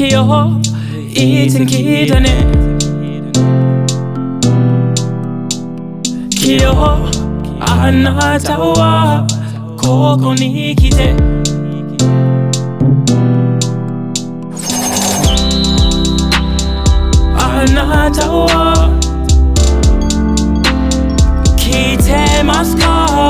기어 이젠 기다네. 기어 안아자와 고고니 기대. 안아자와 기대 마스카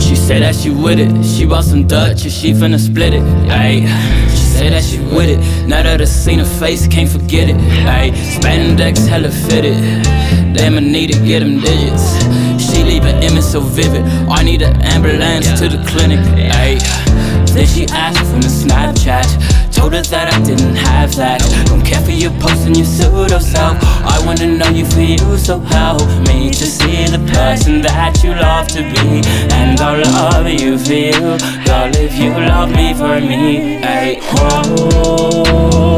She said that she with it. She bought some Dutch and she finna split it. Ayy. She said that she with it. Now that I seen her face, can't forget it. Ayy. Spandex hella fitted. Damn, I need to get them digits. She leave an image so vivid. I need an ambulance yeah. to the clinic. Ayy. Then she asked for the Snapchat. Told her that I didn't that. Don't care for you and your pseudo self. I wanna know you for you, so help me to see the person that you love to be. And I'll love you for you, girl, if you love me for me. Ay, 안